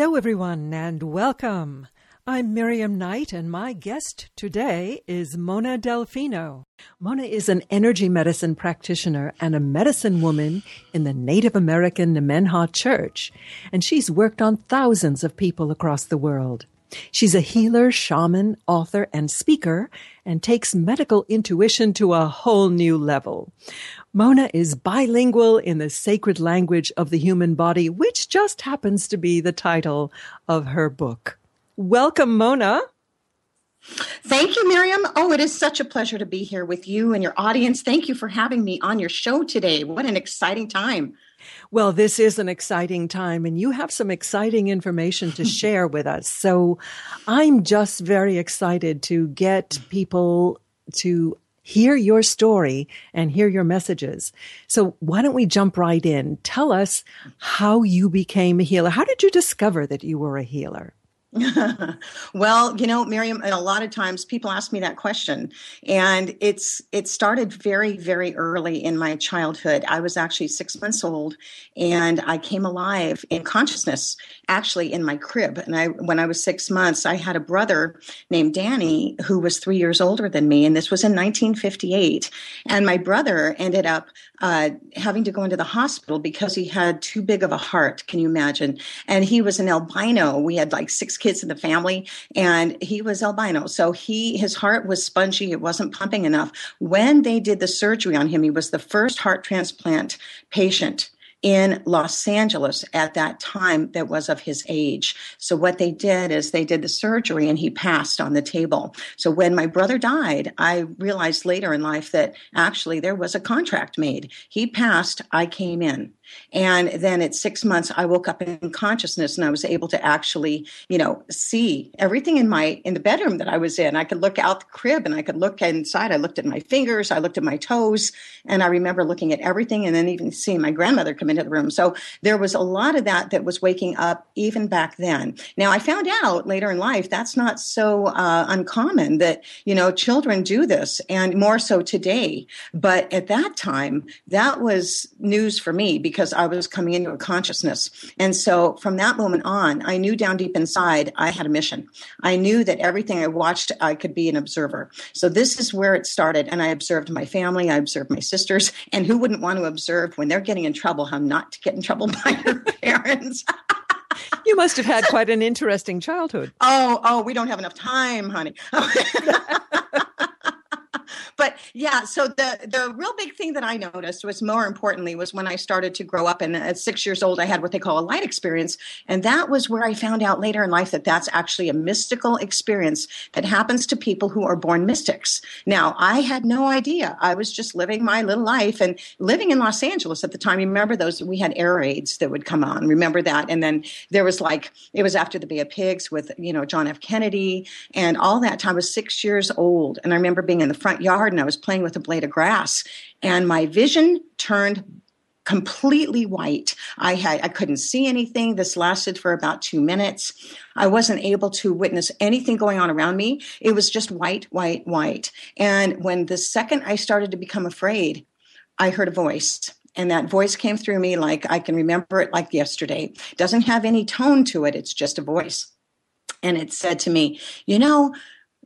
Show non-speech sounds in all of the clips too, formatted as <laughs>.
Hello, everyone, and welcome. I'm Miriam Knight, and my guest today is Mona Delfino. Mona is an energy medicine practitioner and a medicine woman in the Native American Nemenhah Church, and she's worked on thousands of people across the world. She's a healer, shaman, author, and speaker, and takes medical intuition to a whole new level. Mona is bilingual in the sacred language of the human body, which just happens to be the title of her book. Welcome, Mona. Thank you, Miriam. Oh, it is such a pleasure to be here with you and your audience. Thank you for having me on your show today. What an exciting time. Well, this is an exciting time and you have some exciting information to <laughs> share with us. So I'm just very excited to get people to hear your story and hear your messages. So why don't we jump right in? Tell us how you became a healer. How did you discover that you were a healer? <laughs> well, you know, Miriam, a lot of times people ask me that question, and it's it started very, very early in my childhood. I was actually six months old, and I came alive in consciousness, actually in my crib. And I, when I was six months, I had a brother named Danny who was three years older than me, and this was in 1958. And my brother ended up uh, having to go into the hospital because he had too big of a heart. Can you imagine? And he was an albino. We had like six kids in the family, and he was albino. So he his heart was spongy. It wasn't pumping enough. When they did the surgery on him, he was the first heart transplant patient in Los Angeles at that time that was of his age. So what they did is they did the surgery and he passed on the table. So when my brother died, I realized later in life that actually there was a contract made. He passed, I came in. And then at six months, I woke up in consciousness and I was able to actually, you know, see everything in my, in the bedroom that I was in. I could look out the crib and I could look inside. I looked at my fingers, I looked at my toes, and I remember looking at everything and then even seeing my grandmother come into the room. So there was a lot of that that was waking up even back then. Now I found out later in life that's not so uh, uncommon that, you know, children do this and more so today. But at that time, that was news for me because because I was coming into a consciousness. And so from that moment on, I knew down deep inside I had a mission. I knew that everything I watched, I could be an observer. So this is where it started. And I observed my family, I observed my sisters, and who wouldn't want to observe when they're getting in trouble, how not to get in trouble <laughs> by their parents. <laughs> you must have had quite an interesting childhood. Oh, oh, we don't have enough time, honey. <laughs> but yeah, so the the real big thing that I noticed was more importantly was when I started to grow up and at 6 years old I had what they call a light experience and that was where I found out later in life that that's actually a mystical experience that happens to people who are born mystics. Now, I had no idea. I was just living my little life and living in Los Angeles at the time. You remember those we had air raids that would come on. Remember that? And then there was like it was after the Bay of Pigs with, you know, John F Kennedy and all that time I was 6 years old and I remember being in the front yard and I was playing with a blade of grass and my vision turned completely white. I had I couldn't see anything. This lasted for about 2 minutes. I wasn't able to witness anything going on around me. It was just white, white, white. And when the second I started to become afraid, I heard a voice. And that voice came through me like I can remember it like yesterday. Doesn't have any tone to it. It's just a voice. And it said to me, "You know,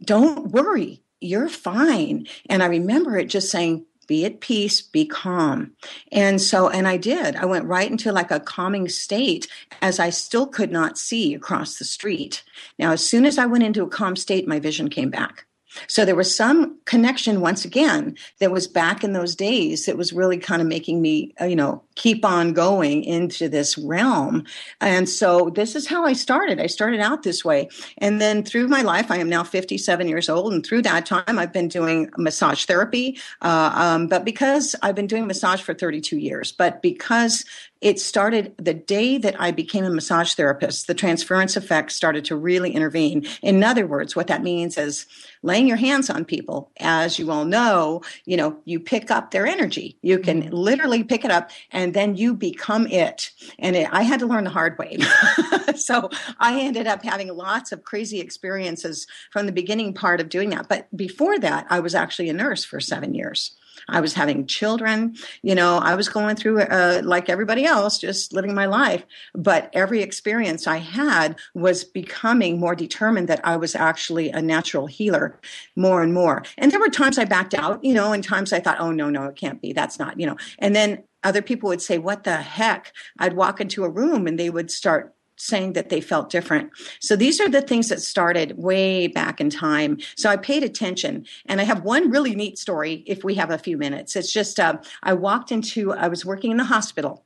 don't worry you're fine. And I remember it just saying, be at peace, be calm. And so, and I did. I went right into like a calming state as I still could not see across the street. Now, as soon as I went into a calm state, my vision came back. So there was some connection once again that was back in those days that was really kind of making me, uh, you know, keep on going into this realm. And so this is how I started. I started out this way. And then through my life, I am now 57 years old. And through that time, I've been doing massage therapy. Uh, um, but because I've been doing massage for 32 years, but because it started the day that I became a massage therapist, the transference effect started to really intervene. In other words, what that means is laying your hands on people. As you all know, you know, you pick up their energy. You can mm-hmm. literally pick it up and and then you become it. And it, I had to learn the hard way. <laughs> so I ended up having lots of crazy experiences from the beginning part of doing that. But before that, I was actually a nurse for seven years. I was having children. You know, I was going through uh, like everybody else, just living my life. But every experience I had was becoming more determined that I was actually a natural healer more and more. And there were times I backed out, you know, and times I thought, oh, no, no, it can't be. That's not, you know. And then other people would say, what the heck? I'd walk into a room and they would start saying that they felt different. So these are the things that started way back in time. So I paid attention and I have one really neat story if we have a few minutes. It's just, uh, I walked into, I was working in the hospital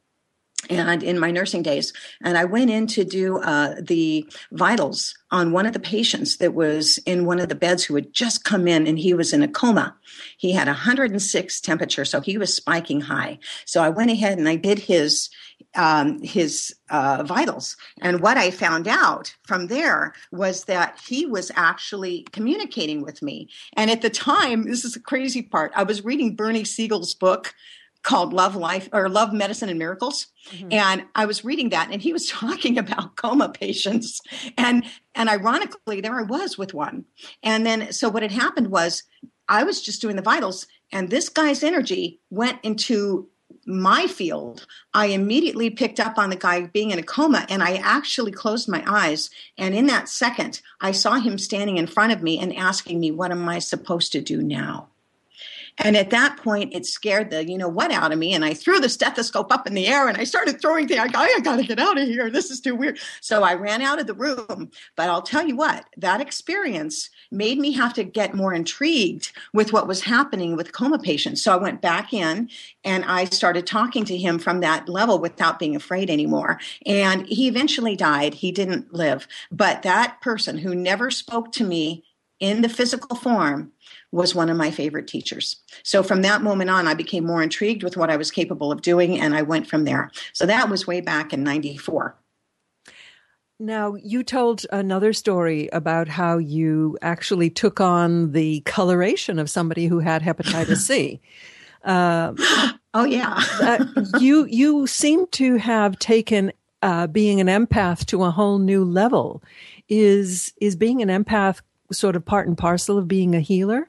and in my nursing days and i went in to do uh, the vitals on one of the patients that was in one of the beds who had just come in and he was in a coma he had 106 temperature so he was spiking high so i went ahead and i did his um, his uh, vitals. And what I found out from there was that he was actually communicating with me. And at the time, this is the crazy part, I was reading Bernie Siegel's book called Love Life or Love Medicine and Miracles. Mm-hmm. And I was reading that and he was <laughs> talking about coma patients. And and ironically, there I was with one. And then so what had happened was I was just doing the vitals and this guy's energy went into my field, I immediately picked up on the guy being in a coma and I actually closed my eyes. And in that second, I saw him standing in front of me and asking me, What am I supposed to do now? And at that point, it scared the you know what out of me. And I threw the stethoscope up in the air and I started throwing things. I, I got to get out of here. This is too weird. So I ran out of the room. But I'll tell you what, that experience made me have to get more intrigued with what was happening with coma patients. So I went back in and I started talking to him from that level without being afraid anymore. And he eventually died. He didn't live. But that person who never spoke to me in the physical form was one of my favorite teachers. So from that moment on, I became more intrigued with what I was capable of doing, and I went from there. So that was way back in 94. Now, you told another story about how you actually took on the coloration of somebody who had hepatitis C. <laughs> Uh, oh yeah, <laughs> uh, you you seem to have taken uh, being an empath to a whole new level. Is is being an empath sort of part and parcel of being a healer?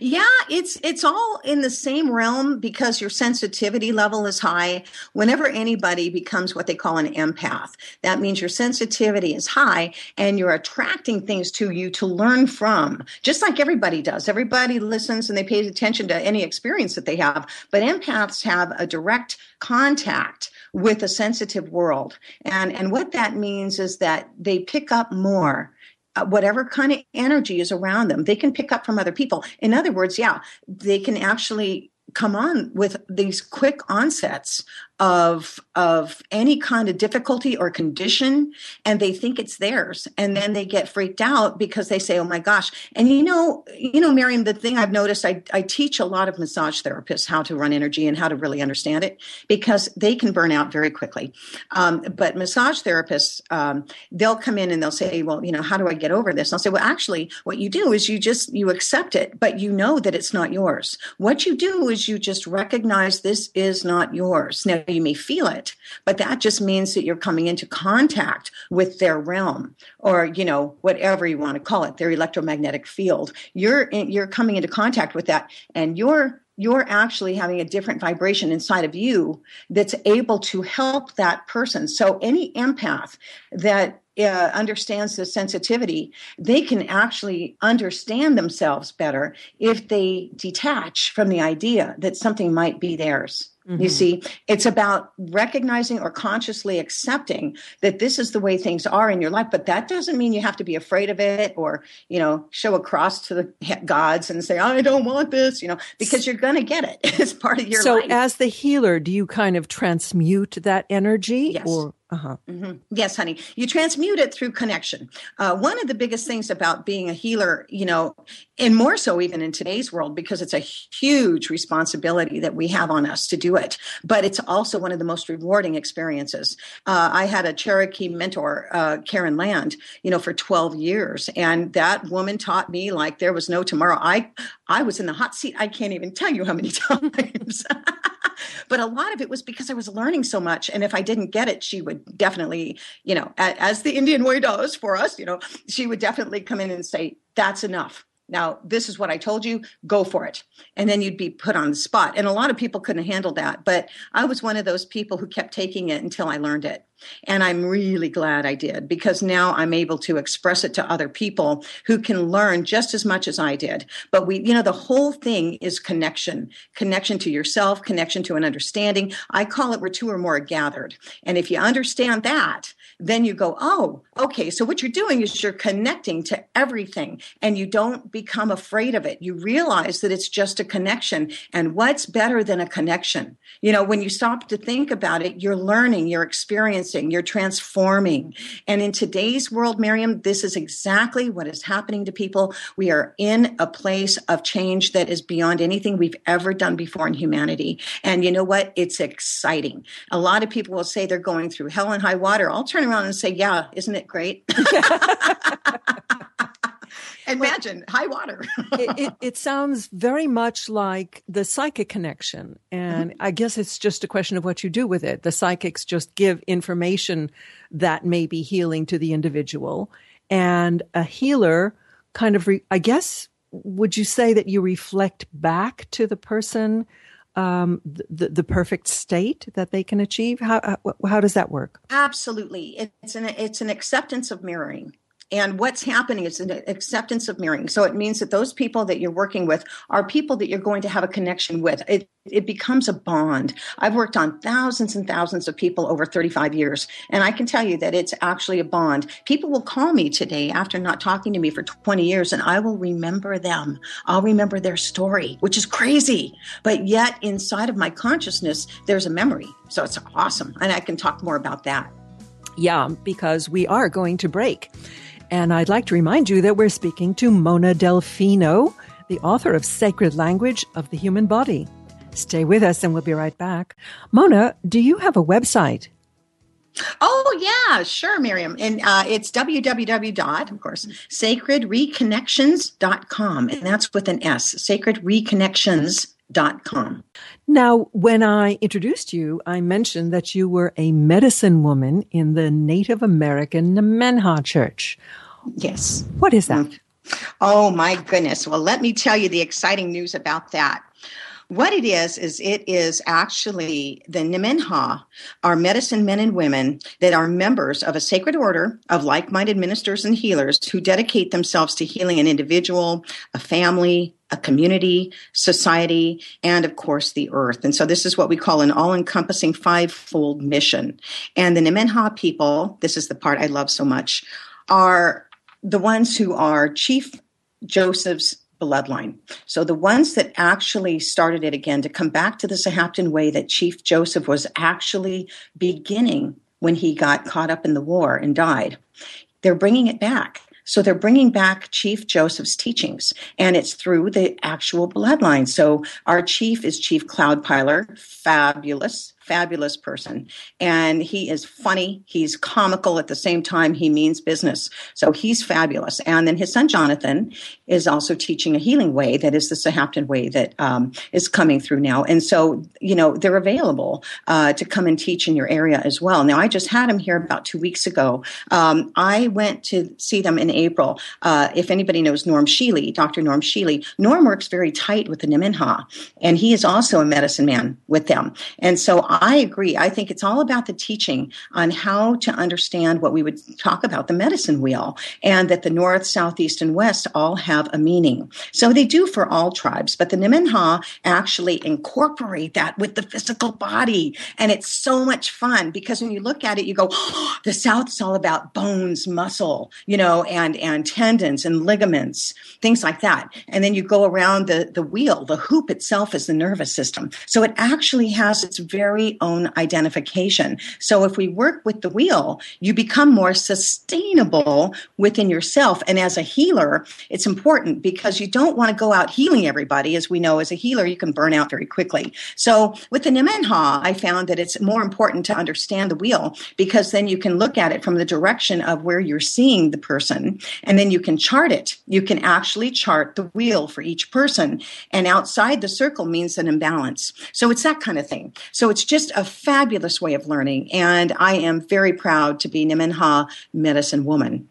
Yeah, it's it's all in the same realm because your sensitivity level is high. Whenever anybody becomes what they call an empath, that means your sensitivity is high and you're attracting things to you to learn from. Just like everybody does. Everybody listens and they pay attention to any experience that they have, but empaths have a direct contact with a sensitive world. And and what that means is that they pick up more uh, whatever kind of energy is around them, they can pick up from other people. In other words, yeah, they can actually come on with these quick onsets of of any kind of difficulty or condition and they think it's theirs. And then they get freaked out because they say oh my gosh. And you know you know miriam the thing i've noticed i, I teach a lot of massage therapists how to run energy and how to really understand it because they can burn out very quickly. Um, but massage therapists um, they'll come in and they'll say well you know how do i get over this? And i'll say well actually what you do is you just you accept it but you know that it's not yours. What you do is you just recognize this is not yours. Now you may feel it, but that just means that you're coming into contact with their realm or, you know, whatever you want to call it, their electromagnetic field. You're, in, you're coming into contact with that and you're you're actually having a different vibration inside of you that's able to help that person. So any empath that uh, understands the sensitivity, they can actually understand themselves better if they detach from the idea that something might be theirs. Mm-hmm. You see, it's about recognizing or consciously accepting that this is the way things are in your life. But that doesn't mean you have to be afraid of it or, you know, show a cross to the gods and say, I don't want this, you know, because you're going to get it. <laughs> It's part of your so life. So, as the healer, do you kind of transmute that energy? Yes. Or uh-huh. Mm-hmm. Yes, honey. You transmute it through connection. Uh, one of the biggest things about being a healer, you know, and more so even in today's world, because it's a huge responsibility that we have on us to do it, but it's also one of the most rewarding experiences. Uh, I had a Cherokee mentor, uh, Karen Land, you know, for 12 years, and that woman taught me like there was no tomorrow. I I was in the hot seat. I can't even tell you how many <laughs> times. <laughs> <laughs> but a lot of it was because I was learning so much. And if I didn't get it, she would definitely, you know, as the Indian way does for us, you know, she would definitely come in and say, that's enough now, this is what I told you, go for it. And then you'd be put on the spot. And a lot of people couldn't handle that. But I was one of those people who kept taking it until I learned it. And I'm really glad I did because now I'm able to express it to other people who can learn just as much as I did. But we, you know, the whole thing is connection, connection to yourself, connection to an understanding. I call it where two or more are gathered. And if you understand that, then you go, oh, okay. So what you're doing is you're connecting to everything and you don't become afraid of it. You realize that it's just a connection. And what's better than a connection? You know, when you stop to think about it, you're learning, you're experiencing, you're transforming. And in today's world, Miriam, this is exactly what is happening to people. We are in a place of change that is beyond anything we've ever done before in humanity. And you know what? It's exciting. A lot of people will say they're going through hell and high water. I'll turn around and say, yeah, isn't it great? <laughs> <laughs> Imagine high water. <laughs> it, it, it, sounds very much like the psychic connection. And mm-hmm. I guess it's just a question of what you do with it. The psychics just give information that may be healing to the individual. And a healer kind of, re- I guess, would you say that you reflect back to the person um, the, the perfect state that they can achieve? How, how, how does that work? Absolutely. It's an, it's an acceptance of mirroring. And what's happening is an acceptance of mirroring. So it means that those people that you're working with are people that you're going to have a connection with. It, it becomes a bond. I've worked on thousands and thousands of people over 35 years, and I can tell you that it's actually a bond. People will call me today after not talking to me for 20 years, and I will remember them. I'll remember their story, which is crazy. But yet, inside of my consciousness, there's a memory. So it's awesome. And I can talk more about that. Yeah, because we are going to break. And I'd like to remind you that we're speaking to Mona Delfino, the author of Sacred Language of the Human Body. Stay with us and we'll be right back. Mona, do you have a website? Oh yeah, sure, Miriam. And uh, it's www. dot, of course, sacredreconnections.com. And that's with an S, sacredreconnections.com. Now, when I introduced you, I mentioned that you were a medicine woman in the Native American Nemenhah Church. Yes. What is that? Mm-hmm. Oh, my goodness. Well, let me tell you the exciting news about that. What it is, is it is actually the Nemenhah are medicine men and women that are members of a sacred order of like minded ministers and healers who dedicate themselves to healing an individual, a family, a community, society, and of course the earth. And so this is what we call an all encompassing five-fold mission. And the Nemenhah people, this is the part I love so much, are the ones who are Chief Joseph's bloodline. So the ones that actually started it again to come back to the Sahaptin way that Chief Joseph was actually beginning when he got caught up in the war and died. They're bringing it back. So they're bringing back Chief Joseph's teachings, and it's through the actual bloodline. So our chief is Chief Cloud Cloudpiler, fabulous, fabulous person. And he is funny. He's comical at the same time. He means business. So he's fabulous. And then his son, Jonathan, is also teaching a healing way that is the Sahaptin way that um, is coming through now. And so, you know, they're available uh, to come and teach in your area as well. Now, I just had him here about two weeks ago. Um, I went to see them in April. Uh, if anybody knows Norm Shealy, Dr. Norm Shealy, Norm works very tight with the Nemenhah, and he is also a medicine man with them. And so agree. I think it's all about the teaching on how to understand what we would talk about the medicine wheel and that the North, South, East, and West all have a meaning. So they do for all tribes, but the Nemenhah actually incorporate that with the physical body. And it's so much fun because when you look at it, you go, oh, <gasps> the South is all about bones, muscle, you know, and, and tendons and ligaments, things like that. And then you go around the, the wheel, the hoop itself is the nervous system. So it actually has its very very own identification. So if we work with the wheel, you become more sustainable within yourself. And as a healer, it's important because you don't want to go out healing everybody. As we know, as a healer, you can burn out very quickly. So with the Nemenhah, I found that it's more important to understand the wheel because then you can look at it from the direction of where you're seeing the person and then you can chart it. You can actually chart the wheel for each person. And outside the circle means an imbalance. So it's that kind of thing. So it's just a fabulous way of learning. And I am very proud to be Nemenhah medicine woman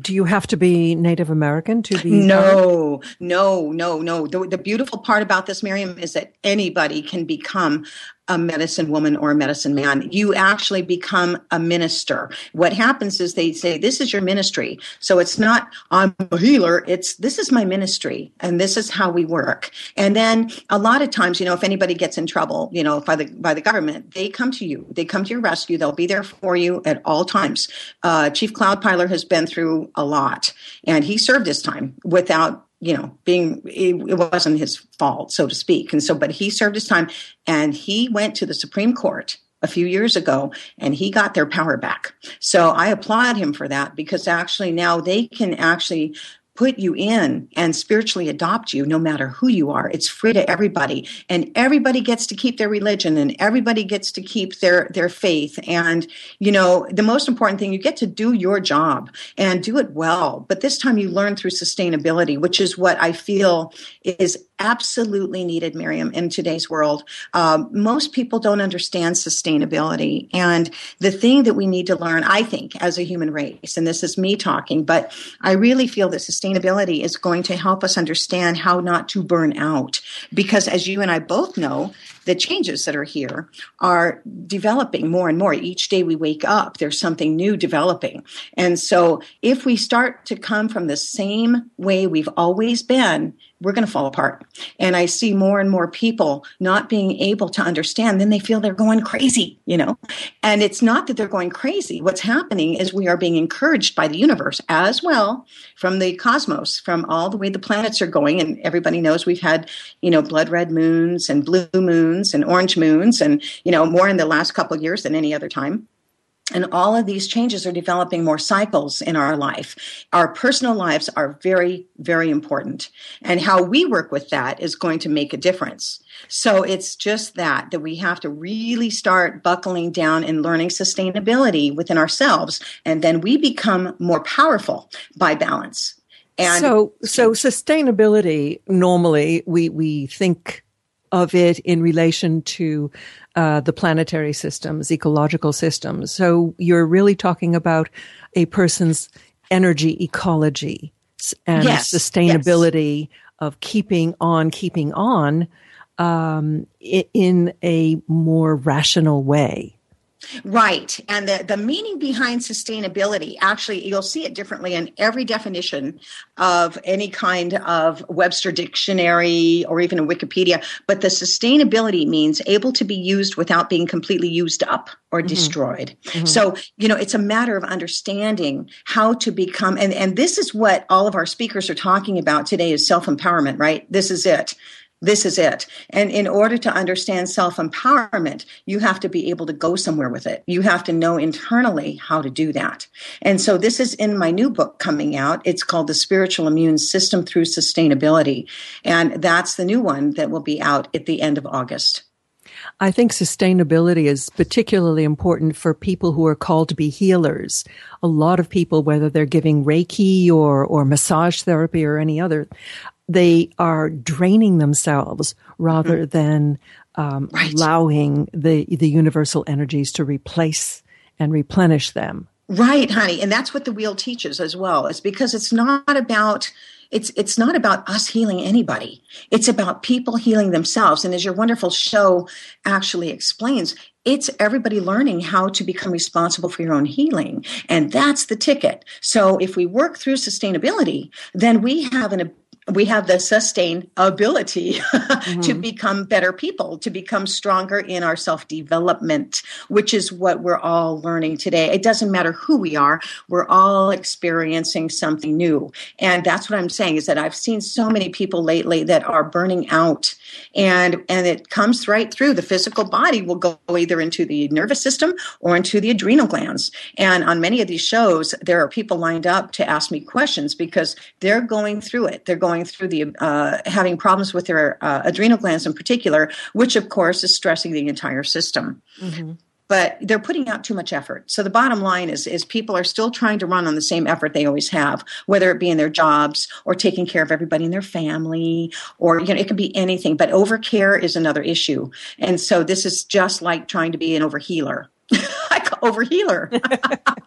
do you have to be Native American to be? No, no, no, no. The, the, beautiful part about this, Miriam, is that anybody can become a medicine woman or a medicine man. You actually become a minister. What happens is they say, this is your ministry. So it's not, I'm a healer. It's, this is my ministry and this is how we work. And then a lot of times, you know, if anybody gets in trouble, you know, by the, by the government, they come to you. They come to your rescue. They'll be there for you at all times. Uh, Chief Cloudpiler has been through a lot and he served his time without you know, being, it, it, wasn't his fault, so to speak. And so, but he served his time and he went to the Supreme Court a few years ago and he got their power back. So I applaud him for that because actually now they can actually put you in and spiritually adopt you no matter who you are. It's free to everybody and everybody gets to keep their religion and everybody gets to keep their their faith and you know the most important thing you get to do your job and do it well. But this time you learn through sustainability, which is what I feel is absolutely needed, Miriam, in today's world. Um, most people don't understand sustainability. And the thing that we need to learn, I think, as a human race, and this is me talking, but I really feel that sustainability is going to help us understand how not to burn out. Because as you and I both know, the changes that are here are developing more and more. Each day we wake up, there's something new developing. And so if we start to come from the same way we've always been, we're going to fall apart. And I see more and more people not being able to understand. Then they feel they're going crazy, you know? And it's not that they're going crazy. What's happening is we are being encouraged by the universe as well from the cosmos, from all the way the planets are going. And everybody knows we've had, you know, blood red moons and blue moons and orange moons and, you know, more in the last couple of years than any other time. And all of these changes are developing more cycles in our life. Our personal lives are very, very important. And how we work with that is going to make a difference. So it's just that, that we have to really start buckling down and learning sustainability within ourselves. And then we become more powerful by balance. And so, so sustainability, normally we, we think of it in relation to uh, the planetary systems, ecological systems. So you're really talking about a person's energy ecology and yes, sustainability yes. of keeping on, keeping on um, in a more rational way. Right. And the, the meaning behind sustainability, actually, you'll see it differently in every definition of any kind of Webster dictionary or even in Wikipedia. But the sustainability means able to be used without being completely used up or mm-hmm. destroyed. Mm-hmm. So, you know, it's a matter of understanding how to become, and, and this is what all of our speakers are talking about today is self empowerment, right? This is it this is it. And in order to understand self empowerment, you have to be able to go somewhere with it. You have to know internally how to do that. And so this is in my new book coming out. It's called The Spiritual Immune System Through Sustainability. And that's the new one that will be out at the end of August. I think sustainability is particularly important for people who are called to be healers. A lot of people, whether they're giving Reiki or, or massage therapy or any other, they are draining themselves rather mm-hmm. than um, right. allowing the the universal energies to replace and replenish them. Right, honey, and that's what the wheel teaches as well. Is because it's not about it's it's not about us healing anybody. It's about people healing themselves. And as your wonderful show actually explains, it's everybody learning how to become responsible for your own healing. And that's the ticket. So if we work through sustainability, then we have an we have the sustainability <laughs> mm-hmm. to become better people, to become stronger in our self development, which is what we're all learning today. It doesn't matter who we are, we're all experiencing something new. And that's what I'm saying is that I've seen so many people lately that are burning out and, and it comes right through the physical body will go either into the nervous system or into the adrenal glands. And on many of these shows, there are people lined up to ask me questions because they're going through it. They're going going through the uh, having problems with their uh, adrenal glands in particular, which of course is stressing the entire system. Mm-hmm. but they're putting out too much effort. So the bottom line is, is people are still trying to run on the same effort they always have, whether it be in their jobs or taking care of everybody in their family, or you know, it can be anything. But overcare is another issue, and so this is just like trying to be an overhealer. <laughs> over healer, <laughs>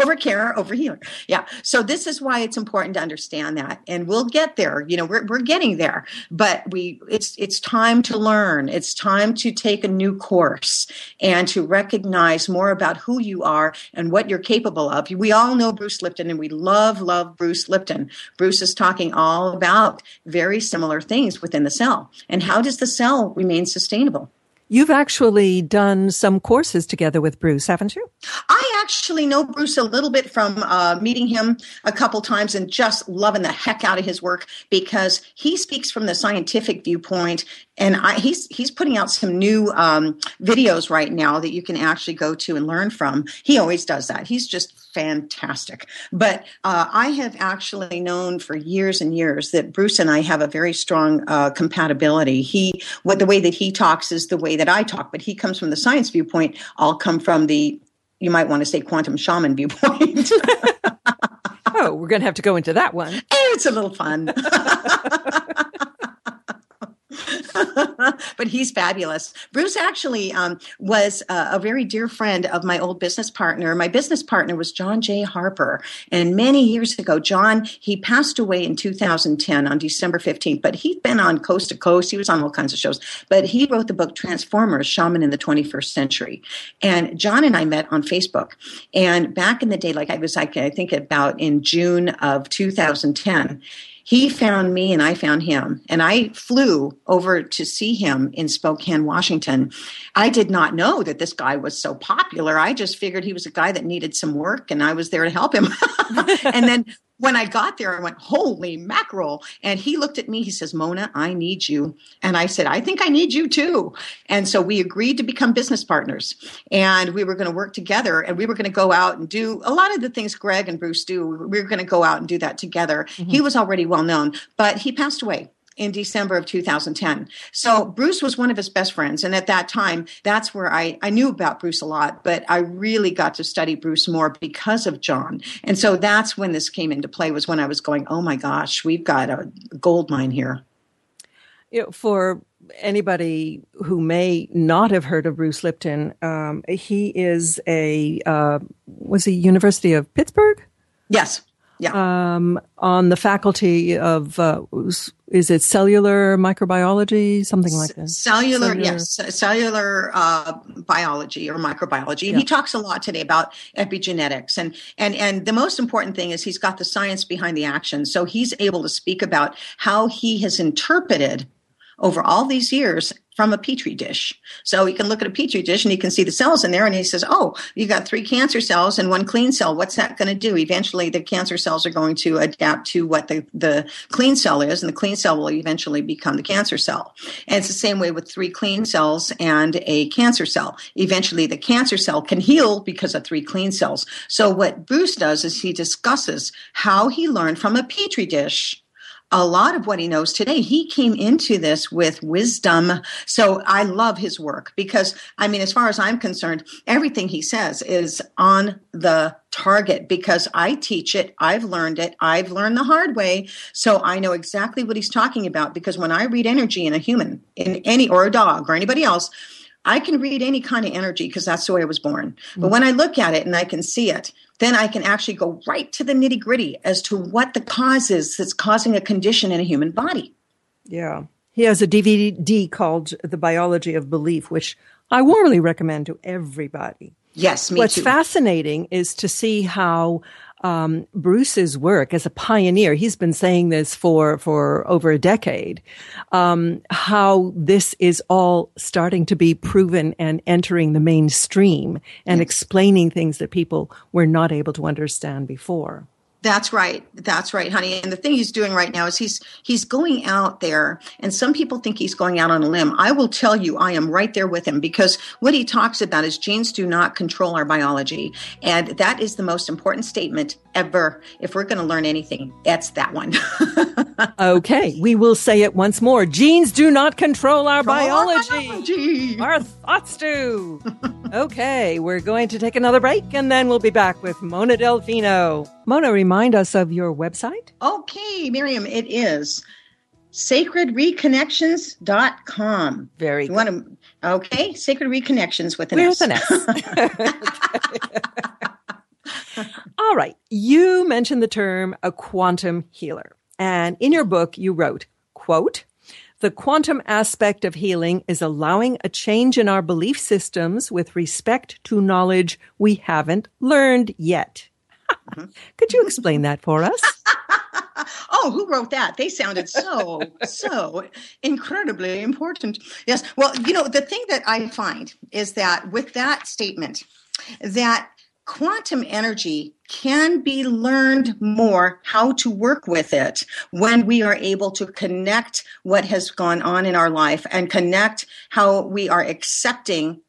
over care, over healer. Yeah. So this is why it's important to understand that, and we'll get there. You know, we're we're getting there, but we it's it's time to learn. It's time to take a new course and to recognize more about who you are and what you're capable of. We all know Bruce Lipton, and we love love Bruce Lipton. Bruce is talking all about very similar things within the cell, and how does the cell remain sustainable? You've actually done some courses together with Bruce, haven't you? I actually know Bruce a little bit from uh, meeting him a couple times and just loving the heck out of his work because he speaks from the scientific viewpoint and I, he's he's putting out some new um, videos right now that you can actually go to and learn from. He always does that. He's just fantastic. But uh, I have actually known for years and years that Bruce and I have a very strong uh, compatibility. He what the way that he talks is the way that I talk, but he comes from the science viewpoint. I'll come from the you might want to say quantum shaman viewpoint. <laughs> oh, we're going to have to go into that one. It's a little fun. <laughs> <laughs> but he's fabulous. Bruce actually um, was uh, a very dear friend of my old business partner. My business partner was John J. Harper. And many years ago, John, he passed away in 2010 on December 15th, but he'd been on Coast to Coast. He was on all kinds of shows, but he wrote the book Tranceformers Shaman in the 21st Century. And John and I met on Facebook. And back in the day, like I was like, I think about in June of 2010, he found me and I found him. And I flew over to see him in Spokane, Washington. I did not know that this guy was so popular. I just figured he was a guy that needed some work and I was there to help him. <laughs> and then when I got there, I went, holy mackerel. And he looked at me. He says, Mona, I need you. And I said, I think I need you too. And so we agreed to become business partners and we were going to work together and we were going to go out and do a lot of the things Gregg and Bruce do. We were going to go out and do that together. Mm-hmm. He was already well known, but he passed away in December of 2010. So Bruce was one of his best friends. And at that time, that's where I, I knew about Bruce a lot, but I really got to study Bruce more because of John. And so that's when this came into play was when I was going, oh my gosh, we've got a gold mine here. You know, for anybody who may not have heard of Bruce Lipton, um, he is a, uh, was he University of Pittsburgh? Yes. Yeah. Um, on the faculty of, uh, is it cellular microbiology, something like that? Cellular, cellular. yes, cellular uh, biology or microbiology. And yeah. he talks a lot today about epigenetics, and and and the most important thing is he's got the science behind the action. So he's able to speak about how he has interpreted over all these years from a petri dish. So you can look at a petri dish and you can see the cells in there, and he says, "Oh, you got three cancer cells and one clean cell. What's that going to do? Eventually, the cancer cells are going to adapt to what the the clean cell is, and the clean cell will eventually become the cancer cell. And it's the same way with three clean cells and a cancer cell. Eventually, the cancer cell can heal because of three clean cells. So what Bruce does is he discusses how he learned from a petri dish a lot of what he knows today. He came into this with wisdom. So I love his work because, I mean, as far as I'm concerned, everything he says is on the target because I teach it. I've learned it. I've learned the hard way. So I know exactly what he's talking about because when I read energy in a human, in any, or a dog or anybody else, I can read any kind of energy because that's the way I was born. Mm-hmm. But when I look at it and I can see it, then I can actually go right to the nitty gritty as to what the cause is that's causing a condition in a human body. Yeah. He has a DVD called The Biology of Belief, which I warmly recommend to everybody. Yes, What's too. fascinating is to see how um, Bruce's work as a pioneer, he's been saying this for, for over a decade, um, how this is all starting to be proven and entering the mainstream and yes. explaining things that people were not able to understand before. That's right. That's right, honey. And the thing he's doing right now is he's he's going out there and some people think he's going out on a limb. I will tell you I am right there with him because what he talks about is genes do not control our biology. And that is the most important statement ever. If we're going to learn anything, that's that one. <laughs> okay, we will say it once more. Genes do not control our biology. Our, biology. our thoughts do. <laughs> okay, we're going to take another break and then we'll be back with Mona Delfino. Mona, remind us of your website. Okay, Miriam, it is sacredreconnections.com. Very you good. Want to, okay, Sacred Reconnections with an Where's S. an S. <laughs> <laughs> All right. You mentioned the term a quantum healer. And in your book, you wrote, quote, the quantum aspect of healing is allowing a change in our belief systems with respect to knowledge we haven't learned yet. Mm-hmm. Could you explain that for us? <laughs> oh, who wrote that? They sounded so, so incredibly important. Yes. Well, you know, the thing that I find is that with that statement, that quantum energy can be learned more how to work with it when we are able to connect what has gone on in our life and connect how we are accepting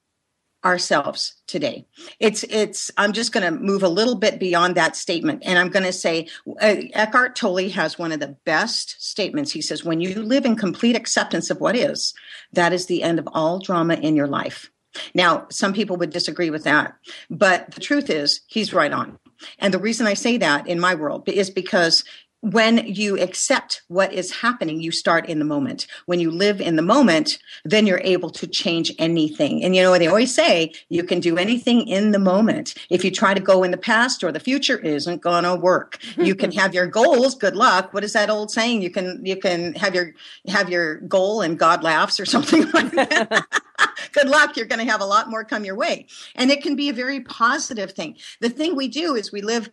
ourselves today. It's it's i'm just going to move a little bit beyond that statement and i'm going to say uh, eckhart tolle has one of the best statements. He says when you live in complete acceptance of what is that is the end of all drama in your life. Now, some people would disagree with that, but the truth is he's right on. And the reason I say that in my world is because when you accept what is happening, you start in the moment. When you live in the moment, then you're able to change anything. And you know, what they always say you can do anything in the moment. If you try to go in the past or the future isn't going to work. You can have your goals. Good luck. What is that old saying? You can, you can have your, have your goal and God laughs or <laughs> something like that. <laughs> good luck. You're going to have a lot more come your way. And it can be a very positive thing. The thing we do is we live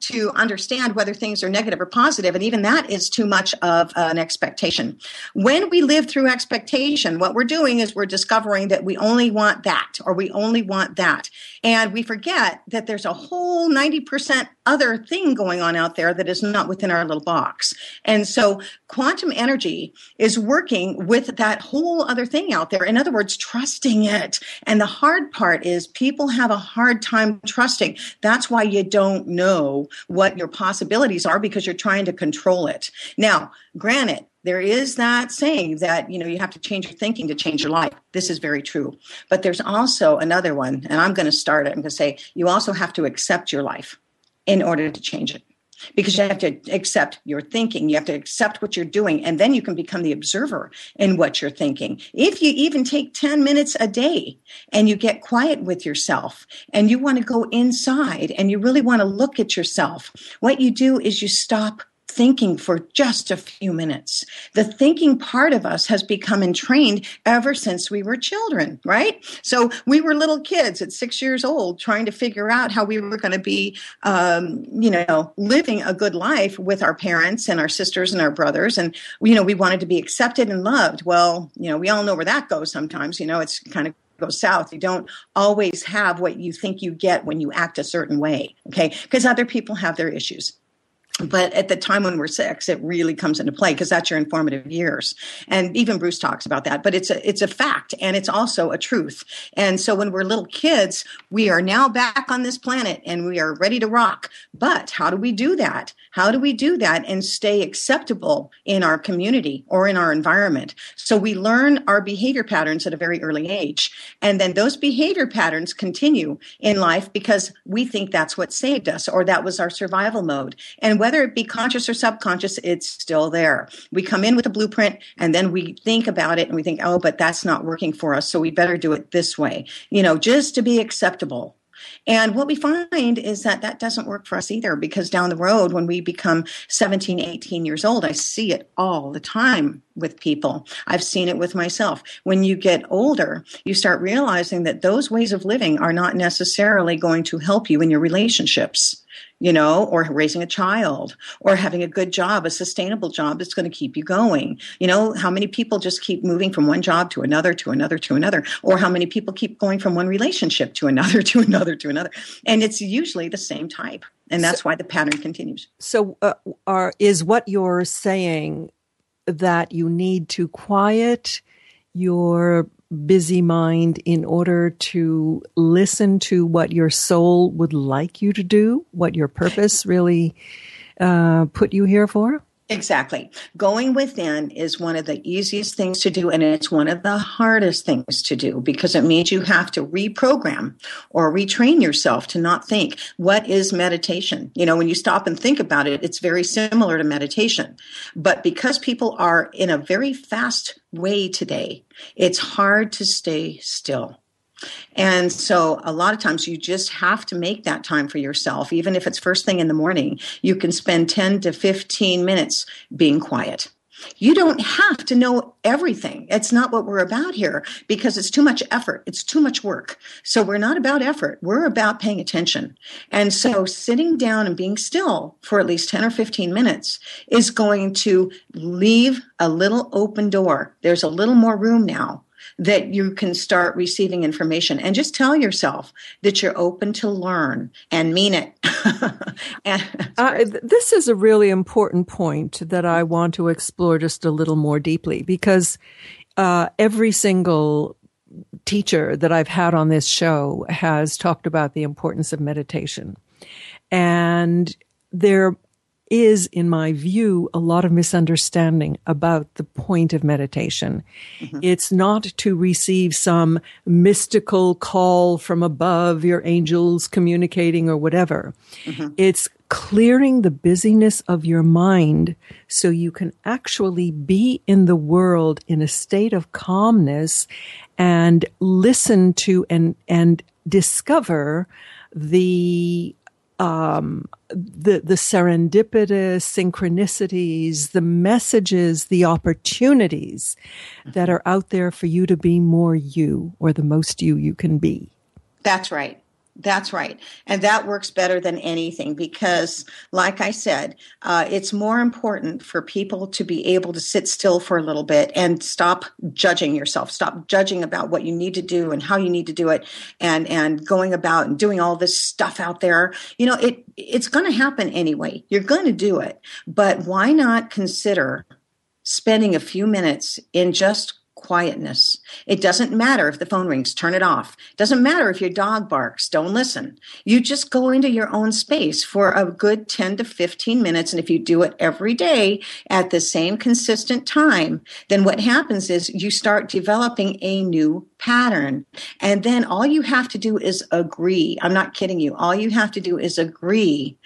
to understand whether things are negative or positive, and even that is too much of an expectation. When we live through expectation, what we're doing is we're discovering that we only want that or we only want that. And we forget that there's a whole 90% other thing going on out there that is not within our little box. And so quantum energy is working with that whole other thing out there. In other words, trusting it. And the hard part is people have a hard time trusting. That's why you don't know what your possibilities are because you're trying to control it. Now, granted, there is that saying that you know you have to change your thinking to change your life this is very true but there's also another one and i'm going to start it i'm going to say you also have to accept your life in order to change it. Because you have to accept your thinking. You have to accept what you're doing and then you can become the observer in what you're thinking. If you even take 10 minutes a day and you get quiet with yourself and you want to go inside and you really want to look at yourself what you do is you stop thinking for just a few minutes. The thinking part of us has become entrained ever since we were children, right? So we were little kids at six years old trying to figure out how we were going to be, um, you know, living a good life with our parents and our sisters and our brothers. And, you know, we wanted to be accepted and loved. Well, you know, we all know where that goes sometimes. You know, it's kind of goes south. You don't always have what you think you get when you act a certain way. Okay. Because other people have their issues but at the time when we're six it really comes into play because that's your informative years. And even bruce talks about that but it's a it's a fact and it's also a truth. And so when we're little kids we are now back on this planet and we are ready to rock. But how do we do that? How do we do that and stay acceptable in our community or in our environment? So we learn our behavior patterns at a very early age and then those behavior patterns continue in life because we think that's what saved us or that was our survival mode. And whether it be conscious or subconscious, it's still there. We come in with a blueprint and then we think about it and we think, oh, but that's not working for us. So we better do it this way, you know, just to be acceptable. And what we find is that that doesn't work for us either because down the road, when we become 17, 18 years old, I see it all the time with people. I've seen it with myself. When you get older, you start realizing that those ways of living are not necessarily going to help you in your relationships you know, or raising a child or having a good job, a sustainable job that's going to keep you going. You know, how many people just keep moving from one job to another, to another, to another, or how many people keep going from one relationship to another, <laughs> to another, to another. And it's usually the same type. And that's so, why the pattern continues. So, uh, are, is what you're saying that you need to quiet your busy mind in order to listen to what your soul would like you to do, what your purpose really uh, put you here for? Exactly. Going within is one of the easiest things to do, and it's one of the hardest things to do because it means you have to reprogram or retrain yourself to not think. What is meditation? You know, when you stop and think about it, it's very similar to meditation. But because people are in a very fast way today, it's hard to stay still. And so a lot of times you just have to make that time for yourself. Even if it's first thing in the morning, you can spend 10 to 15 minutes being quiet. You don't have to know everything. It's not what we're about here because it's too much effort. It's too much work. So we're not about effort. We're about paying attention. And so sitting down and being still for at least 10 or 15 minutes is going to leave a little open door. There's a little more room now that you can start receiving information and just tell yourself that you're open to learn and mean it. <laughs> and, uh, this is a really important point that I want to explore just a little more deeply because uh, every single teacher that I've had on this show has talked about the importance of meditation. And there is, in my view, a lot of misunderstanding about the point of meditation. Mm-hmm. It's not to receive some mystical call from above, your angels communicating or whatever. Mm-hmm. It's clearing the busyness of your mind so you can actually be in the world in a state of calmness and listen to and, and discover the um, the the serendipitous synchronicities, the messages, the opportunities that are out there for you to be more you or the most you you can be. That's right. That's right. And that works better than anything because, like I said, uh, it's more important for people to be able to sit still for a little bit and stop judging yourself, stop judging about what you need to do and how you need to do it and, and going about and doing all this stuff out there. You know, it, it's going to happen anyway. You're going to do it. But why not consider spending a few minutes in just quietness. It doesn't matter if the phone rings, turn it off. It doesn't matter if your dog barks, don't listen. You just go into your own space for a good 10 to 15 minutes. And if you do it every day at the same consistent time, then what happens is you start developing a new pattern. And then all you have to do is agree. I'm not kidding you. All you have to do is agree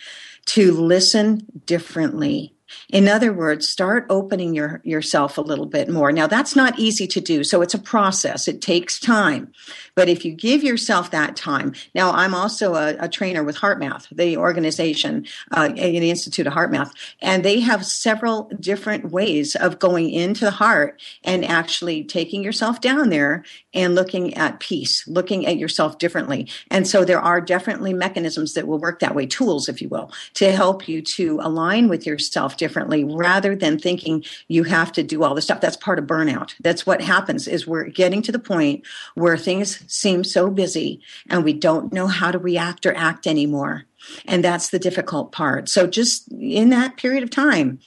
to listen differently in other words, start opening your, yourself a little bit more. Now, that's not easy to do, so it's a process. It takes time. But if you give yourself that time, now I'm also a, a trainer with HeartMath, the organization, uh, the Institute of HeartMath, and they have several different ways of going into the heart and actually taking yourself down there and looking at peace, looking at yourself differently. And so there are definitely mechanisms that will work that way, tools, if you will, to help you to align with yourself differently rather than thinking you have to do all the stuff. That's part of burnout. That's what happens is we're getting to the point where things seem so busy and we don't know how to react or act anymore. And that's the difficult part. So, just in that period of time,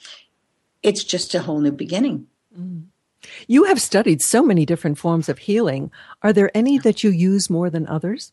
it's just a whole new beginning. Mm. You have studied so many different forms of healing. Are there any that you use more than others?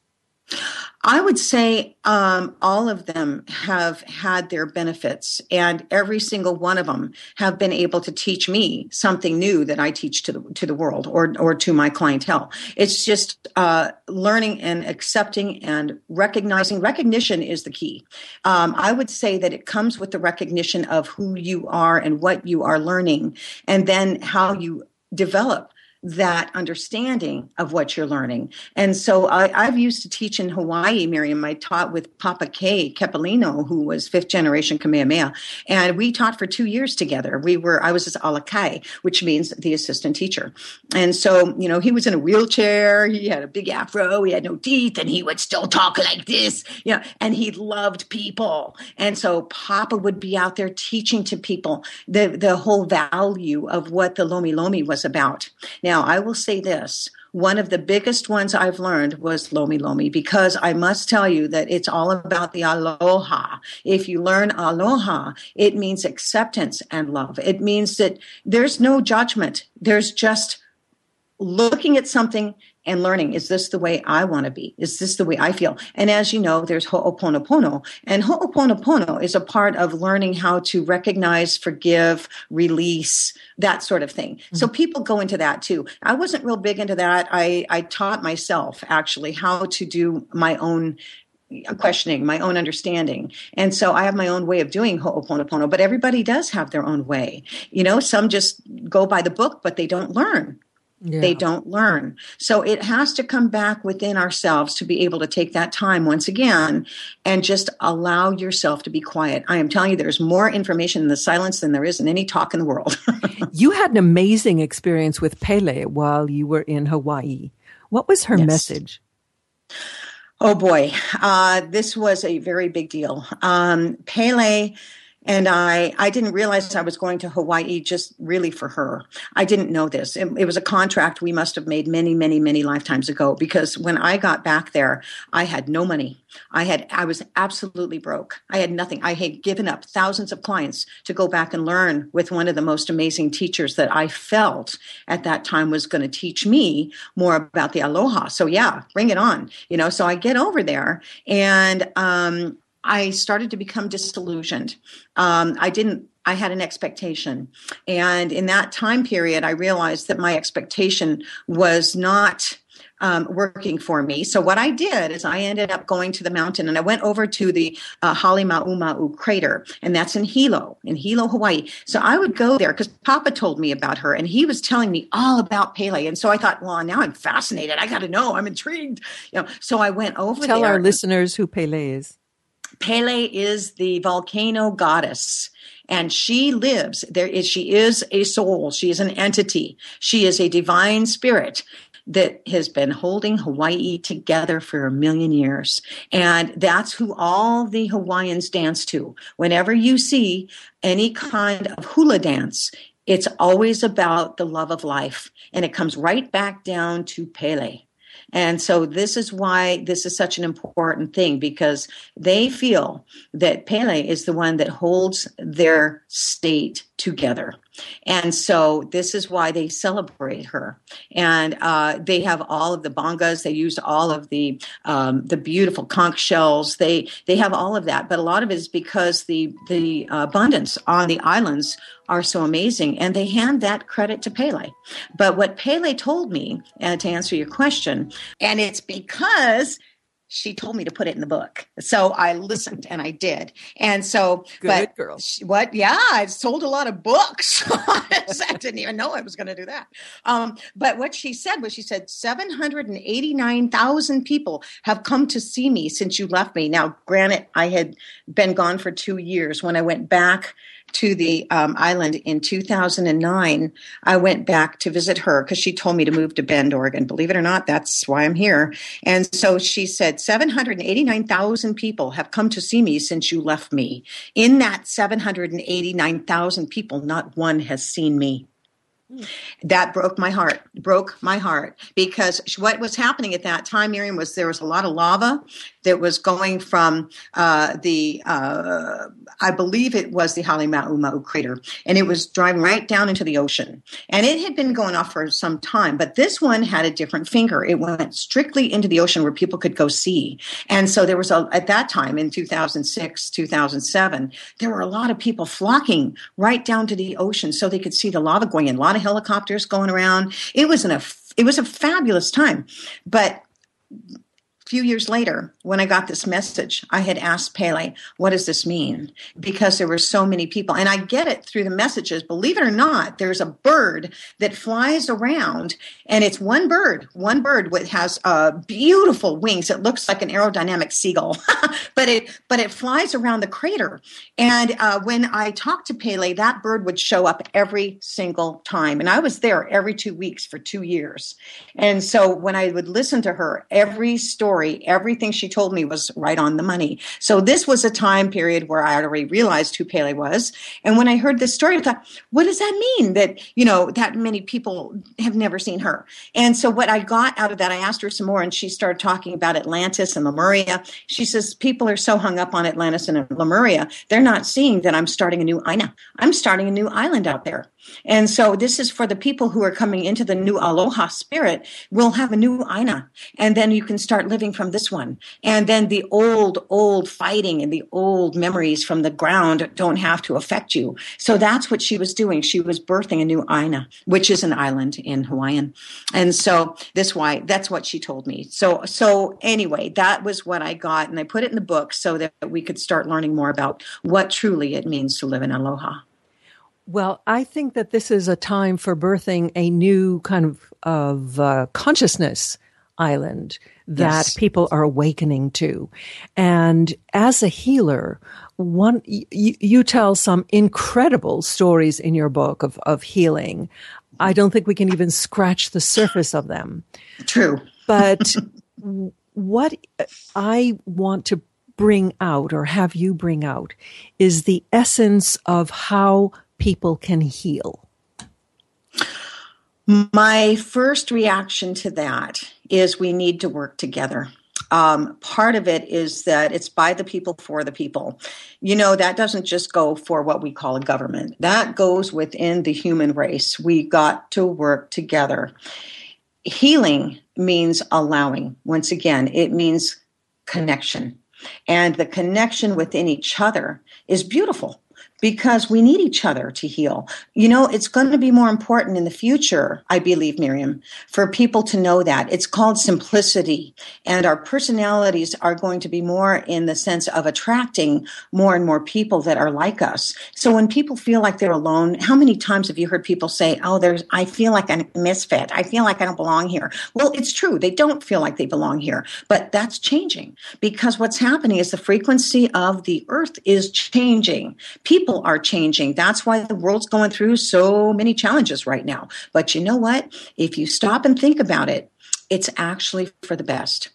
I would say um, all of them have had their benefits, and every single one of them have been able to teach me something new that I teach to the to the world or or to my clientele. It's just uh, learning and accepting and recognizing. Recognition is the key. Um, I would say that it comes with the recognition of who you are and what you are learning, and then how you develop that understanding of what you're learning. And so I, have used to teach in Hawaii, Miriam. I taught with Papa K. Kepolino, who was fifth generation Kamehameha. And we taught for two years together. We were, I was his alakai, which means the assistant teacher. And so, you know, he was in a wheelchair. He had a big afro. He had no teeth and he would still talk like this, you know, and he loved people. And so Papa would be out there teaching to people the, the whole value of what the Lomi Lomi was about. Now, I will say this one of the biggest ones I've learned was Lomi Lomi because I must tell you that it's all about the aloha. If you learn aloha, it means acceptance and love. It means that there's no judgment. There's just looking at something and learning is this the way I want to be? Is this the way I feel? And as you know, there's Ho'oponopono. And Ho'oponopono is a part of learning how to recognize, forgive, release, that sort of thing. Mm-hmm. So people go into that too. I wasn't real big into that. I, I taught myself actually how to do my own questioning, my own understanding. And so I have my own way of doing Ho'oponopono, but everybody does have their own way. You know, some just go by the book, but they don't learn. Yeah. They don't learn. So it has to come back within ourselves to be able to take that time once again and just allow yourself to be quiet. I am telling you, there's more information in the silence than there is in any talk in the world. <laughs> you had an amazing experience with Pele while you were in Hawaii. What was her yes. message? Oh boy, uh, this was a very big deal. Um, Pele and I, I didn't realize I was going to Hawaii just really for her. I didn't know this. It, it, was a contract we must have made many, many, many lifetimes ago. Because when I got back there, I had no money. I had, I was absolutely broke. I had nothing. I had given up thousands of clients to go back and learn with one of the most amazing teachers that I felt at that time was going to teach me more about the aloha. So yeah, bring it on. You know, so I get over there and, um, I started to become disillusioned. Um, I didn't, I had an expectation. And in that time period, I realized that my expectation was not um, working for me. So what I did is I ended up going to the mountain and I went over to the uh, Halemaumau crater, and that's in Hilo, in Hilo, Hawaii. So I would go there because Papa told me about her, and he was telling me all about Pele. And so I thought, well, now I'm fascinated. I got to know. I'm intrigued. You know, so I went over. There. Tell there. our listeners who Pele is. Pele is the volcano goddess and she lives there is she is a soul she is an entity she is a divine spirit that has been holding Hawaii together for a million years. And that's who all the Hawaiians dance to. Whenever you see any kind of hula dance, it's always about the love of life. And it comes right back down to Pele. And so this is why this is such an important thing because they feel that Pele is the one that holds their state together. And so this is why they celebrate her. And uh, they have all of the bongas. They use all of the um, the beautiful conch shells. They they have all of that. But a lot of it is because the the abundance on the islands are so amazing, and they hand that credit to Pele. But what Pele told me, uh, to answer your question, and it's because she told me to put it in the book. So I listened and I did. And so, Good but girl. She, what? Yeah, I've sold a lot of books. <laughs> I didn't even know I was going to do that. Um, but what she said was, she said, 789,000 people have come to see me since you left me. Now, granted, I had been gone for two years. When I went back to the um, island in 2009, I went back to visit her because she told me to move to Bend, Oregon. Believe it or not, that's why I'm here. And so she said, 789,000 people have come to see me since you left me. In that 789,000 people, not one has seen me. That broke my heart, broke my heart because what was happening at that time, Miriam, was there was a lot of lava that was going from uh, the, uh, I believe it was the Halemaumau crater, and it was driving right down into the ocean. And it had been going off for some time, but this one had a different finger. It went strictly into the ocean where people could go see. And so there was a, at that time in 2006, 2007, there were a lot of people flocking right down to the ocean so they could see the lava going in. A lot of helicopters going around. It was an, it was a fabulous time, but few years later, when I got this message, I had asked Pele, what does this mean? Because there were so many people. And I get it through the messages. Believe it or not, there's a bird that flies around and it's one bird, one bird with has uh, beautiful wings. It looks like an aerodynamic seagull, <laughs> but it, but it flies around the crater. And uh, when I talked to Pele, that bird would show up every single time. And I was there every two weeks for two years. And so when I would listen to her, every story story, everything she told me was right on the money. So this was a time period where I already realized who Pele was. And when I heard this story, I thought, what does that mean that, you know, that many people have never seen her? And so what I got out of that, I asked her some more and she started talking about Atlantis and Lemuria. She says, people are so hung up on Atlantis and Lemuria, they're not seeing that I'm starting a new Aina. I'm starting a new island out there. And so this is for the people who are coming into the new aloha spirit. We'll have a new Aina. And then you can start living from this one. And then the old, old fighting and the old memories from the ground don't have to affect you. So that's what she was doing. She was birthing a new Aina, which is an island in Hawaiian. And so this why that's what she told me. So so anyway, that was what I got and I put it in the book so that we could start learning more about what truly it means to live in aloha. Well, I think that this is a time for birthing a new kind of, of uh, consciousness island that yes. people are awakening to. And as a healer, one, you, you tell some incredible stories in your book of, of healing. I don't think we can even scratch the surface of them. True. But <laughs> what I want to bring out or have you bring out is the essence of how people can heal? My first reaction to that is we need to work together. Um, part of it is that it's by the people for the people. You know, that doesn't just go for what we call a government, that goes within the human race. We got to work together. Healing means allowing. Once again, it means connection. And the connection within each other is beautiful because we need each other to heal. You know, it's going to be more important in the future, I believe, Miriam, for people to know that. It's called simplicity. And our personalities are going to be more in the sense of attracting more and more people that are like us. So when people feel like they're alone, how many times have you heard people say, Oh, there's, I feel like a misfit. I feel like I don't belong here. Well, it's true. They don't feel like they belong here, but that's changing because what's happening is the frequency of the earth is changing. People people are changing. That's why the world's going through so many challenges right now. But you know what? If you stop and think about it, it's actually for the best.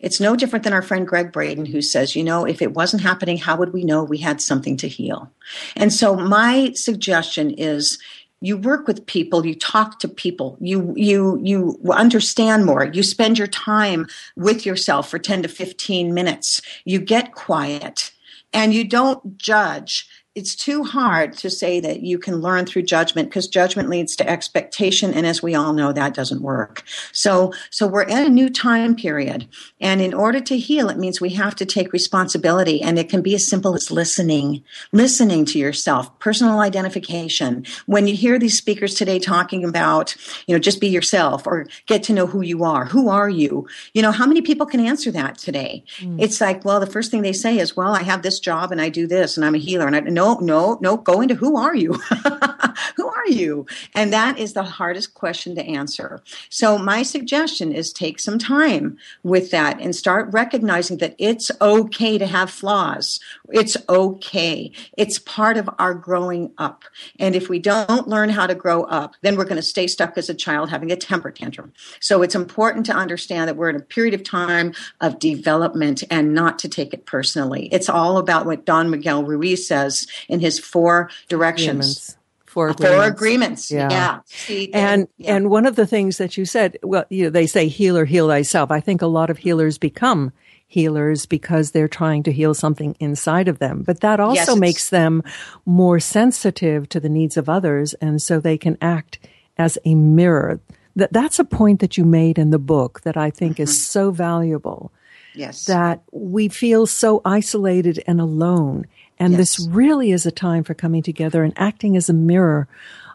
It's no different than our friend Gregg Braden, who says, you know, if it wasn't happening, how would we know we had something to heal? And so my suggestion is you work with people you talk to people you you you understand more you spend your time with yourself for 10 to 15 minutes you get quiet and you don't judge it's too hard to say that you can learn through judgment because judgment leads to expectation and as we all know that doesn't work. So so we're in a new time period and in order to heal it means we have to take responsibility and it can be as simple as listening listening to yourself personal identification. When you hear these speakers today talking about you know just be yourself or get to know who you are who are you? You know how many people can answer that today? Mm. it's like well the first thing they say is well i have this job and i do this and i'm a healer and i know no, no, go into who are you? <laughs> who are you? And that is the hardest question to answer. So my suggestion is take some time with that and start recognizing that it's okay to have flaws. It's okay. It's part of our growing up. And if we don't learn how to grow up, then we're going to stay stuck as a child having a temper tantrum. So it's important to understand that we're in a period of time of development and not to take it personally. It's all about what Don Miguel Ruiz says in his four directions. Agreements. Four agreements. Four agreements. Yeah. yeah. See, and yeah. and one of the things that you said, well, you know, they say healer, heal thyself. I think a lot of healers become healers because they're trying to heal something inside of them. But that also yes, makes them more sensitive to the needs of others, and so they can act as a mirror. That that's a point that you made in the book that I think mm-hmm. is so valuable. Yes. That we feel so isolated and alone. And yes. this really is a time for coming together and acting as a mirror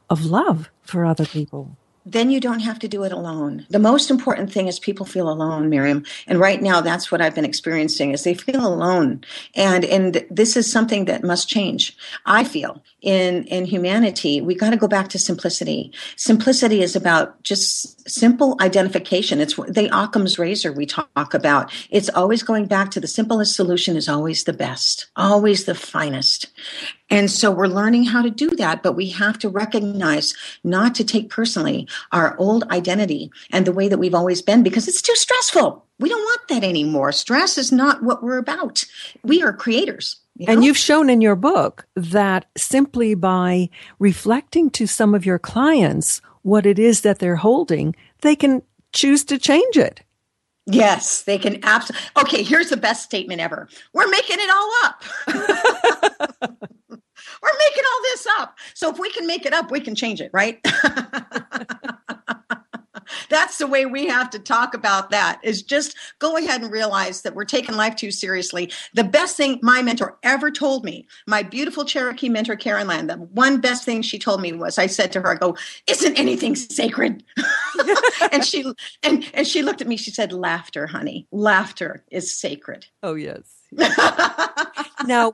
of love for other people then you don't have to do it alone. The most important thing is people feel alone, Miriam. And right now that's what I've been experiencing is they feel alone. And and this is something that must change. I feel in in humanity, we got to go back to simplicity. Simplicity is about just simple identification. It's the Occam's razor we talk about. It's always going back to the simplest solution is always the best, always the finest. And so we're learning how to do that, but we have to recognize not to take personally our old identity and the way that we've always been because it's too stressful. We don't want that anymore. Stress is not what we're about. We are creators. You know? And you've shown in your book that simply by reflecting to some of your clients what it is that they're holding, they can choose to change it. Yes, they can absolutely. Okay, here's the best statement ever. We're making it all up. <laughs> We're making all this up. So if we can make it up, we can change it, right? <laughs> that's the way we have to talk about that is just go ahead and realize that we're taking life too seriously. The best thing my mentor ever told me, my beautiful Cherokee mentor, Karen Land, the one best thing she told me was I said to her, I go, isn't anything sacred? <laughs> and she and and she looked at me, she said, Laughter, honey. Laughter is sacred. Oh yes. <laughs> now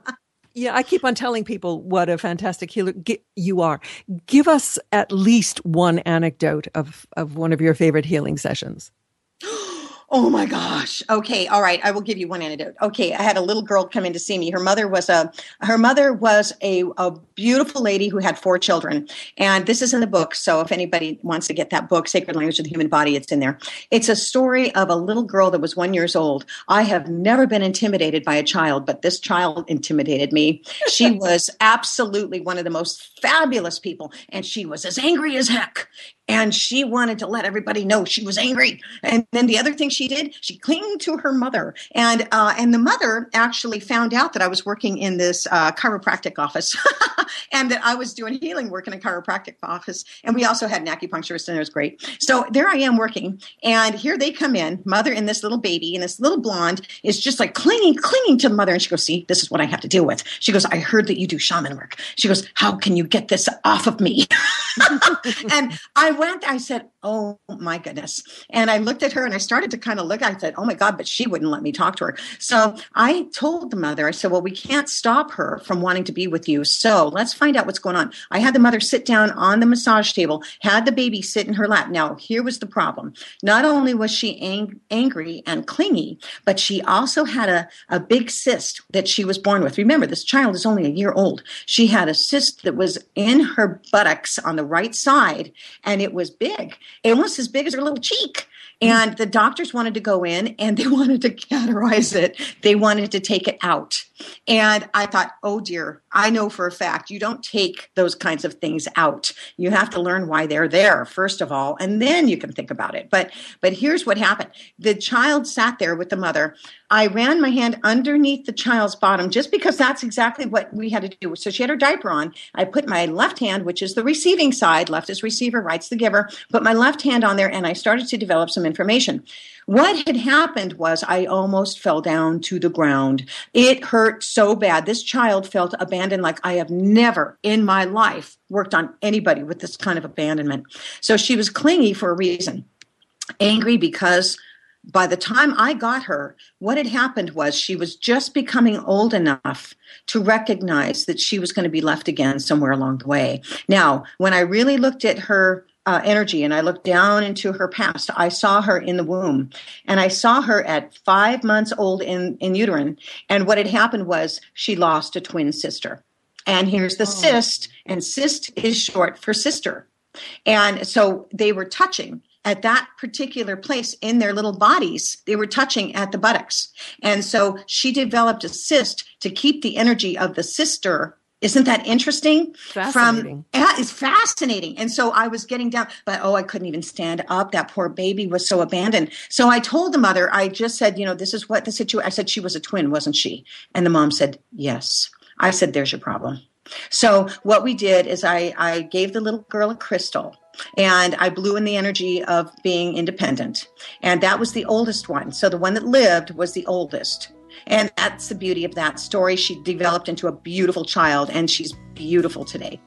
yeah, I keep on telling people what a fantastic healer you are. Give us at least one anecdote of, of one of your favorite healing sessions. Oh my gosh. Okay. All right. I will give you one anecdote. Okay. I had a little girl come in to see me. Her mother was a, her mother was a, a beautiful lady who had four children. And this is in the book. So if anybody wants to get that book, Sacred Language of the Human Body, it's in there. It's a story of a little girl that was one years old. I have never been intimidated by a child, but this child intimidated me. She <laughs> was absolutely one of the most fabulous people. And she was as angry as heck and she wanted to let everybody know she was angry. And then the other thing she did, she clinged to her mother, and uh, and the mother actually found out that I was working in this uh, chiropractic office, <laughs> and that I was doing healing work in a chiropractic office, and we also had an acupuncturist, and it was great. So there I am working, and here they come in, mother and this little baby, and this little blonde is just like clinging, clinging to the mother, and she goes, "See, this is what I have to deal with." She goes, "I heard that you do shaman work." She goes, "How can you get this off of me?" <laughs> and I went, I said, Oh my goodness. And I looked at her and I started to kind of look. I said, Oh my God, but she wouldn't let me talk to her. So I told the mother, I said, Well, we can't stop her from wanting to be with you. So let's find out what's going on. I had the mother sit down on the massage table, had the baby sit in her lap. Now, here was the problem. Not only was she ang- angry and clingy, but she also had a, a big cyst that she was born with. Remember, this child is only a year old. She had a cyst that was in her buttocks on the right side, and it was big almost as big as her little cheek. And the doctors wanted to go in and they <laughs> wanted to categorize it. They wanted to take it out. And I thought, oh dear, I know for a fact you don't take those kinds of things out. You have to learn why they're there, first of all, and then you can think about it. But but here's what happened. The child sat there with the mother. I ran my hand underneath the child's bottom just because that's exactly what we had to do. So she had her diaper on. I put my left hand, which is the receiving side, left is receiver, right's the giver, put my left hand on there and I started to develop some information. What had happened was I almost fell down to the ground. It hurt so bad. This child felt abandoned like I have never in my life worked on anybody with this kind of abandonment. So she was clingy for a reason. Angry because by the time I got her, what had happened was she was just becoming old enough to recognize that she was going to be left again somewhere along the way. Now, when I really looked at her uh, energy and I looked down into her past. I saw her in the womb and I saw her at five months old in, in uterine. And what had happened was she lost a twin sister. And here's the oh. cyst, and cyst is short for sister. And so they were touching at that particular place in their little bodies, they were touching at the buttocks. And so she developed a cyst to keep the energy of the sister isn't that interesting? Fascinating. From yeah, it's fascinating. And so I was getting down, but oh, I couldn't even stand up. That poor baby was so abandoned. So I told the mother, I just said, you know, this is what the situation. I said she was a twin, wasn't she? And the mom said, yes. I said, there's your problem. So what we did is I, I gave the little girl a crystal and I blew in the energy of being independent. And that was the oldest one. So the one that lived was the oldest. And that's the beauty of that story. She developed into a beautiful child, and she's beautiful today.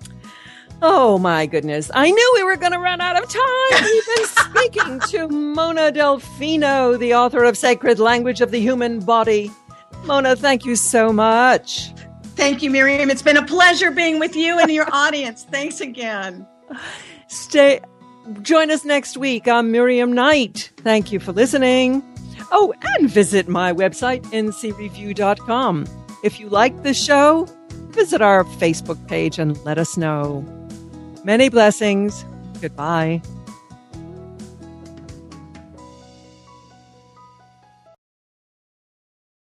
Oh my goodness. I knew we were going to run out of time. <laughs> We've been speaking to Mona Delfino, the author of Sacred Language of the Human Body. Mona, thank you so much. Thank you, Miriam. It's been a pleasure being with you and your audience. Thanks again. Stay join us next week. I'm Miriam Knight. Thank you for listening. Oh, and visit my website, ncreview.com. If you like the show, visit our Facebook page and let us know. Many blessings. Goodbye.